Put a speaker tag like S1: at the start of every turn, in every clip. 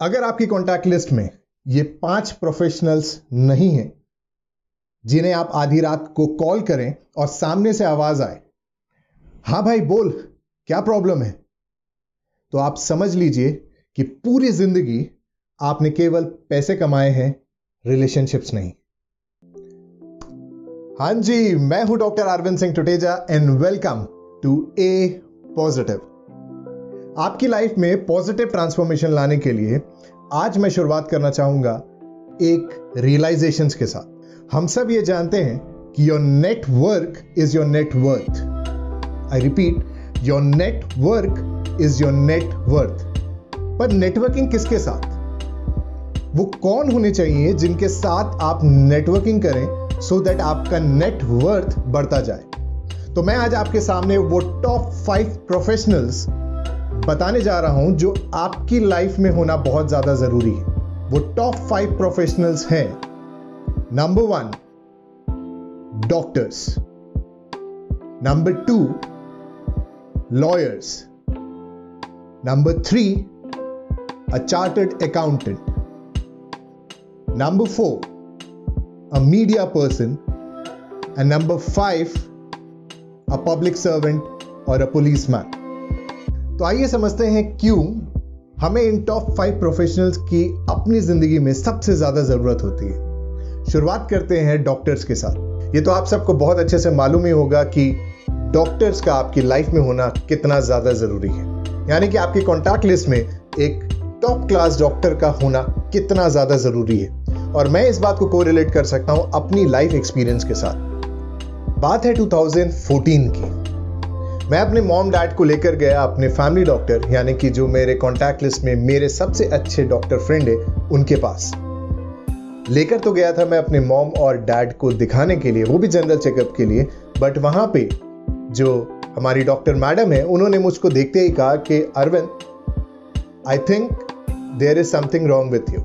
S1: अगर आपकी contact list में ये पाँच प्रोफेशनल्स नहीं हैं, जिन्हें आप आधी रात को कॉल करें और सामने से आवाज़ आए, हाँ भाई बोल, क्या प्रॉब्लम है? तो आप समझ लीजिए कि पूरी ज़िंदगी आपने केवल पैसे कमाए हैं रिलेशनशिप्स नहीं। हाँ जी, मैं हूँ doctor Arvind Singh Tuteja and welcome to a positive आपकी लाइफ में पॉजिटिव ट्रांसफॉर्मेशन लाने के लिए आज मैं शुरुआत करना चाहूँगा एक रियलाइजेशंस के साथ। हम सब ये जानते हैं कि your network is your net worth I repeat your network is your net worth पर नेटवर्किंग किसके साथ? वो कौन होने चाहिए जिनके साथ आप नेटवर्किंग करें सो so दैट आपका नेटवर्थ बढ़ता जाए? तो मैं आज आपके सामने वो टॉप फाइव प्रोफेशनल्स बताने जा रहा हूँ जो आपकी लाइफ में होना बहुत ज़्यादा ज़रूरी है। वो टॉप फाइव प्रोफेशनल्स हैं। Number one doctors number two lawyers number three a chartered accountant number four a media person and number five a public servant और अ पुलिस मैन तो आइए समझते हैं क्यों हमें इन टॉप फाइव प्रोफेशनल्स की अपनी ज़िंदगी में सबसे ज़्यादा ज़रूरत होती है। शुरुआत करते हैं डॉक्टर्स के साथ। ये तो आप सबको बहुत अच्छे से मालूम ही होगा कि डॉक्टर्स का आपकी लाइफ में होना कितना ज़्यादा ज़रूरी है। यानी कि आपकी कॉन्टैक्ट लिस्ट में एक टॉप क्लास डॉक्टर का होना कितना ज़्यादा ज़रूरी है। और मैं इस बात को कोरिलेट कर सकता हूँ अपनी लाइफ एक्सपीरियंस के साथ। बात है 2014 की। मैं अपने मॉम डैड को लेकर गया अपने फैमिली डॉक्टर यानी कि जो मेरे कॉन्टैक्ट लिस्ट में मेरे सबसे अच्छे डॉक्टर फ्रेंड है, उनके पास। लेकर तो गया था मैं अपने मॉम और डैड को दिखाने के लिए, वो भी जनरल चेकअप के लिए बट वहाँ पे जो हमारी डॉक्टर मैडम है, उन्होंने मुझको देखते ही कहा कि, Arvind I think there is something wrong with you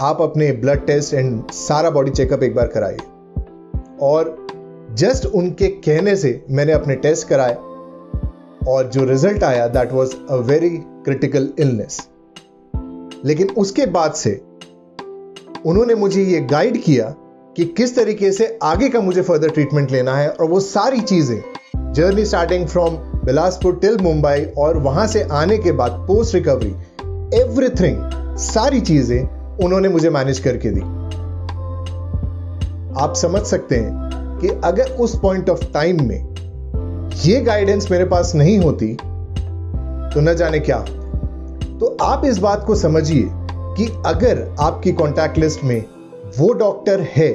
S1: आप अपने ब्लड टेस्ट एंड सारा बॉडी चेकअप एक बार कराइए. और जस्ट उनके कहने से मैंने अपने टेस्ट कराए। और जो रिज़ल्ट आया that was a very critical illness लेकिन उसके बाद से उन्होंने मुझे ये गाइड किया कि किस तरीके से आगे का मुझे फर्दर ट्रीटमेंट लेना है और वो सारी चीज़ें journey starting from Bilaspur till Mumbai और वहाँ से आने के बाद पोस्ट रिकवरी एवरीथिंग सारी चीज़ें उन्होंने मुझे मैनेज करके दी। आप समझ सकते हैं कि अगर उस पॉइंट ऑफ़ टाइम में ये गाइडेंस मेरे पास नहीं होती तो न जाने क्या। तो आप इस बात को समझिए कि अगर आपकी कॉन्टैक्ट लिस्ट में वो डॉक्टर है,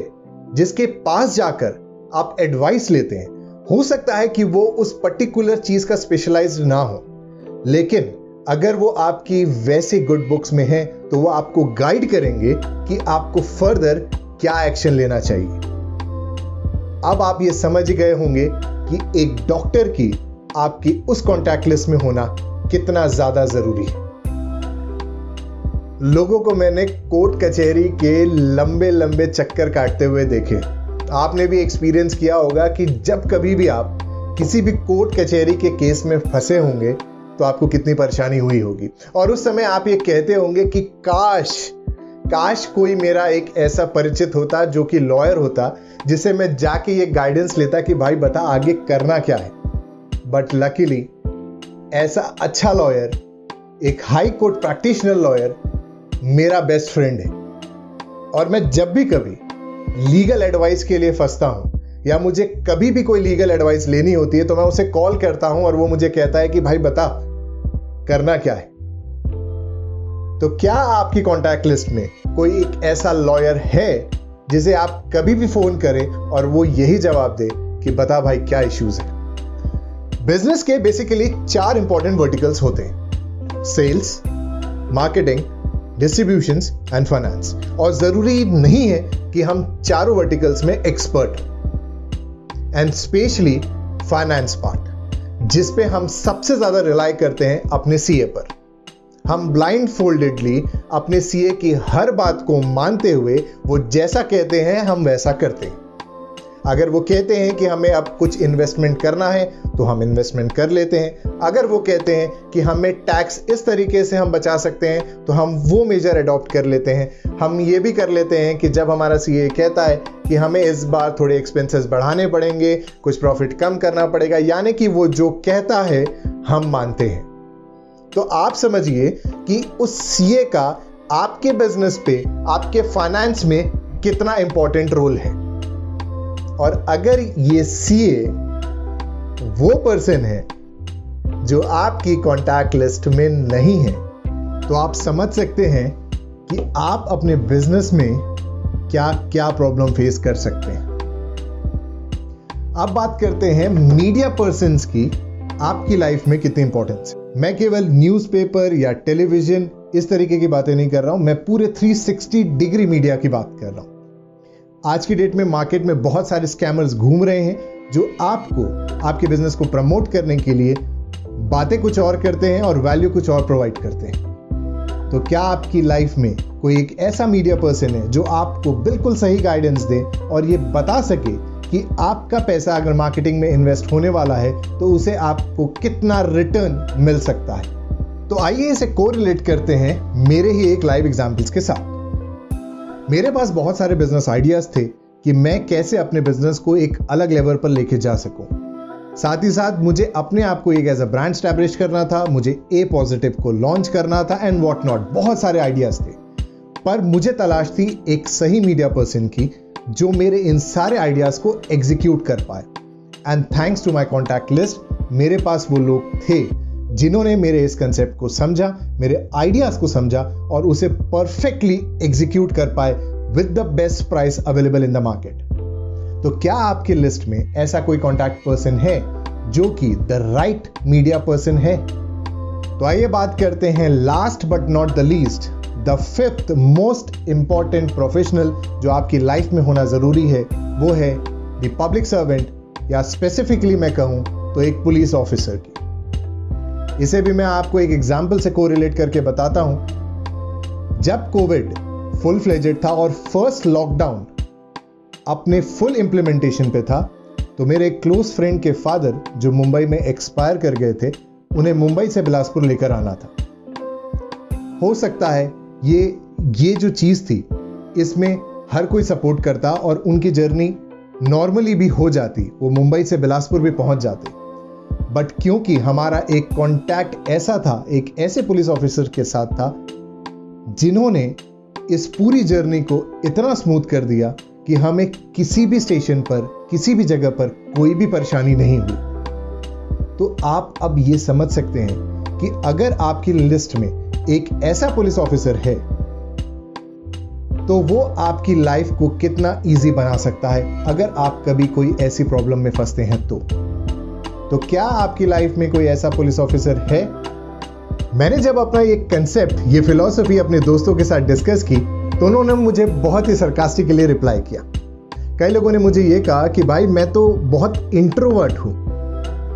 S1: जिसके पास जाकर आप एडवाइस लेते हैं, हो सकता है कि वो उस पर्टिकुलर चीज़ का स्पेशलाइज ना हो। लेकिन अगर वो आपकी वैसे गुड बुक्स में है तो वो आपको गाइड करेंगे कि आपको फर्दर क्या एक्शन लेना चाहिए। अब आप ये समझ गए होंगे कि एक डॉक्टर की आपकी उस कॉन्टैक्ट लिस्ट में होना कितना ज़्यादा ज़रूरी है। लोगों को मैंने कोर्ट कचहरी के लंबे लंबे चक्कर काटते हुए देखे। आपने भी एक्सपीरियंस किया होगा कि जब कभी भी आप किसी भी कोर्ट कचहरी के केस में फंसे होंगे तो आपको कितनी परेशानी हुई होगी। और उस समय आप ये कहते होंगे कि काश काश कोई मेरा एक ऐसा परिचित होता जो कि लॉयर होता, जिसे मैं जाके ये गाइडेंस लेता कि भाई बता आगे करना क्या है। बट लकीली ऐसा अच्छा लॉयर एक हाई कोर्ट प्रैक्टिशनर लॉयर मेरा बेस्ट फ्रेंड है। और मैं जब भी कभी लीगल एडवाइस के लिए फंसता हूँ, या मुझे कभी भी कोई लीगल एडवाइस लेनी होती है तो मैं उसे कॉल करता हूँ और वो मुझे कहता है कि भाई बता, करना क्या है? तो क्या आपकी कॉन्टैक्ट लिस्ट में कोई एक ऐसा लॉयर है जिसे आप कभी भी फ़ोन करें और वो यही जवाब दे कि बता भाई क्या इश्यूज़ है? बिज़नेस के बेसिकली चार इंपॉर्टेंट वर्टिकल्स होते हैं। Sales marketing distribution and finance और ज़रूरी नहीं है कि हम चारों वर्टिकल्स में expert and specially finance part जिस पे हम सबसे ज़्यादा रिलाई करते हैं अपने सीए पर। हम ब्लाइंड फोल्डेडली अपने सीए की हर बात को मानते हुए वो जैसा कहते हैं, हम वैसा करते हैं। अगर वो कहते हैं कि हमें अब कुछ इन्वेस्टमेंट करना है तो हम इन्वेस्टमेंट कर लेते हैं। अगर वो कहते हैं कि हमें टैक्स इस तरीके से हम बचा सकते हैं तो हम वो मेजर अडॉप्ट कर लेते हैं। हम ये भी कर लेते हैं कि जब हमारा सीए कहता है कि हमें इस बार थोड़े एक्सपेंसेस बढ़ाने पड़ेंगे, कुछ प्रॉफिट कम करना पड़ेगा, यानी कि वो जो कहता है, हम मानते हैं। तो आप समझिए कि उस सीए का आपके बिज़नेस पे, आपके फाइनेंस में कितना इंपॉर्टेंट रोल है। और अगर ये सीए वो पर्सन है जो आपकी कॉन्टैक्ट लिस्ट में नहीं है तो आप समझ सकते हैं कि आप अपने बिज़नेस में क्या क्या प्रॉब्लम फेस कर सकते हैं। अब बात करते हैं मीडिया पर्सन की, आपकी लाइफ में कितनी इंपॉर्टेंस है। मैं केवल न्यूज़पेपर या टेलीविज़न इस तरीके की बातें नहीं कर रहा हूँ, मैं पूरे 360 डिग्री मीडिया की बात कर रहा हूँ। आज की डेट में मार्केट में बहुत सारे स्कैमर्स घूम रहे हैं, जो आपको, आपके बिज़नेस को प्रमोट करने के लिए बातें कुछ और करते हैं और वैल्यू कुछ और प्रोवाइड करते हैं। तो क्या आपकी लाइफ में कोई एक ऐसा मीडिया पर्सन है जो आपको बिल्कुल सही गाइडेंस दे और ये बता सके कि आपका पैसा अगर मार्केटिंग में इन्वेस्ट होने वाला है तो उसे आपको कितना रिटर्न मिल सकता है? तो आइए इसे कोरिलेट करते हैं मेरे ही एक लाइव एग्जाम्पल्स के साथ। मेरे पास बहुत सारे बिज़नेस आइडियाज़ थे कि मैं कैसे अपने बिज़नेस को एक अलग लेवल पर लेके जा सकूँ। साथ ही साथ मुझे अपने आप को एक एज अ ब्रांड स्टैब्लिश करना था, मुझे ए पॉजिटिव को लॉन्च करना था एंड वॉट नॉट बहुत सारे आइडियाज़ थे। पर मुझे तलाश थी एक सही मीडिया पर्सन की जो मेरे इन सारे आइडियाज़ को एग्जीक्यूट कर पाए। And thanks to my contact list मेरे पास वो लोग थे जिन्होंने मेरे इस कंसेप्ट को समझा, मेरे आइडियाज़ को समझा और उसे परफेक्टली एग्जीक्यूट कर पाए with the best price available in the market तो क्या आपके लिस्ट में ऐसा कोई कॉन्टैक्ट पर्सन है जो कि द राइट मीडिया पर्सन है? तो आइए बात करते हैं last but not the least the fifth most important professional जो आपकी लाइफ में होना ज़रूरी है, वो है द पब्लिक सर्वेंट या स्पेसिफिकली मैं कहूँ तो एक पुलिस ऑफिसर की। इसे भी मैं आपको एक एग्ज़ाम्पल से कोरिलेट करके बताता हूँ। जब कोविड फुल फ्लेजेड था और फ़र्स्ट लॉकडाउन अपने फुल इंप्लीमेंटेशन पे था तो मेरे एक क्लोज फ्रेंड के फादर जो मुंबई में एक्सपायर कर गए थे, उन्हें मुंबई से बिलासपुर लेकर आना था। हो सकता है ये ये जो चीज़ थी, इसमें हर कोई सपोर्ट करता और उनकी जर्नी नॉर्मली भी हो जाती, वो मुंबई से बिलासपुर भी पहुँच जाते। बट क्योंकि हमारा एक कॉन्टैक्ट ऐसा था, एक ऐसे पुलिस ऑफिसर के साथ था, जिन्होंने इस पूरी जर्नी को इतना स्मूथ कर दिया कि हमें किसी भी स्टेशन पर, किसी भी जगह पर कोई भी परेशानी नहीं हुई। तो आप अब ये समझ सकते हैं कि अगर आपकी लिस्ट में एक ऐसा पुलिस ऑफिसर है तो वो आपकी लाइफ को कितना इजी बना सकता है? अगर आप कभी कोई ऐसी प्रॉब्लम में फंसते हैं तो। तो क्या आपकी लाइफ में कोई ऐसा पुलिस ऑफिसर है? मैंने जब अपना ये कंसेप्ट ये फिलोसफी अपने दोस्तों के साथ डिस्कस की तो उन्होंने मुझे बहुत ही सरकास्टिकली रिप्लाई किया। कई लोगों ने मुझे ये कहा कि, भाई, मैं तो बहुत इंट्रोवर्ट हूँ।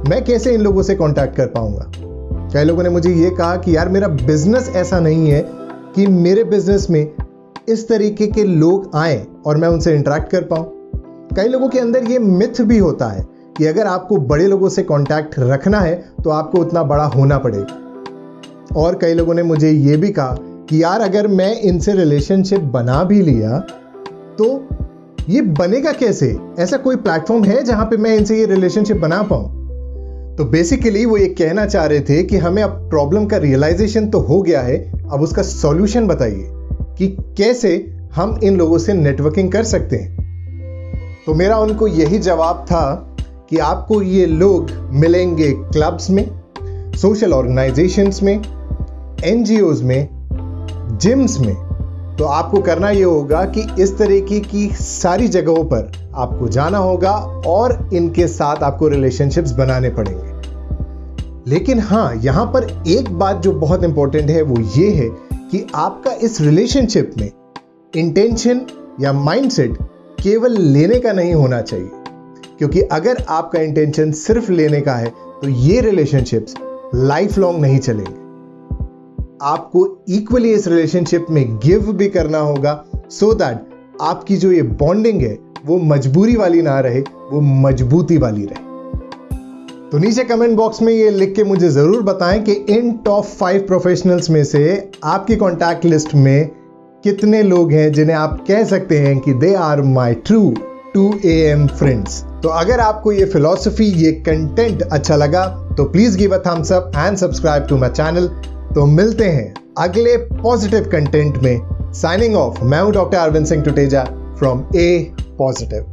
S1: मैं कैसे इन लोगों से कांटेक्ट कर पाऊँगा? कई लोगों ने मुझे ये कहा कि यार मेरा बिज़नेस ऐसा नहीं है कि मेरे बिज़नेस में इस तरीके के लोग आए और मैं उनसे इंटरेक्ट कर पाऊँ। कई लोगों के अंदर ये मिथ भी होता है कि अगर आपको बड़े लोगों से कांटेक्ट रखना है तो आपको उतना बड़ा होना पड़ेगा। और कई लोगों ने मुझे ये भी कहा कि यार अगर मैं इनसे रिलेशनशिप बना भी लिया तो ये बनेगा कैसे? ऐसा कोई प्लेटफॉर्म है जहाँ पे मैं इनसे ये रिलेशनशिप बना पाऊँ? तो बेसिकली वो ये कहना चाह रहे थे कि हमें अब प्रॉब्लम का रियलाइजेशन तो हो गया है, अब उसका सॉल्यूशन बताइए कि कैसे हम इन लोगों से नेटवर्किंग कर सकते हैं। तो मेरा उनको यही जवाब था कि आपको ये लोग मिलेंगे क्लब्स में सोशल ऑर्गेनाइजेशंस में एनजीओ में जिम्स में। तो आपको करना ये होगा कि इस तरीके की सारी जगहों पर आपको जाना होगा और इनके साथ आपको रिलेशनशिप्स बनाने पड़ेंगे। लेकिन हाँ यहाँ पर एक बात जो बहुत इंपॉर्टेंट है, वो ये है कि आपका इस रिलेशनशिप में इंटेंशन या माइंडसेट केवल लेने का नहीं होना चाहिए। क्योंकि अगर आपका इंटेंशन सिर्फ़ लेने का है तो ये रिलेशनशिप्स लाइफ लॉन्ग नहीं चलेंगे। आपको इक्वली इस रिलेशनशिप में गिव भी करना होगा सो so दैट आपकी जो ये बॉन्डिंग है, वो मजबूरी वाली ना रहे, वो मजबूती वाली रहे। तो नीचे कमेंट बॉक्स में ये लिख के मुझे ज़रूर बताएँ कि इन टॉप फाइव प्रोफेशनल्स में से आपकी कॉन्टैक्ट लिस्ट में कितने लोग हैं जिन्हें आप कह सकते हैं कि they are my true two A M friends तो अगर आपको ये फिलोसफी ये कंटेंट अच्छा लगा तो please give a thumbs up and subscribe to my channel तो मिलते हैं अगले पॉजिटिव कंटेंट में। साइनिंग ऑफ़ मैं हूँ doctor Arvind Singh Tuteja from a positive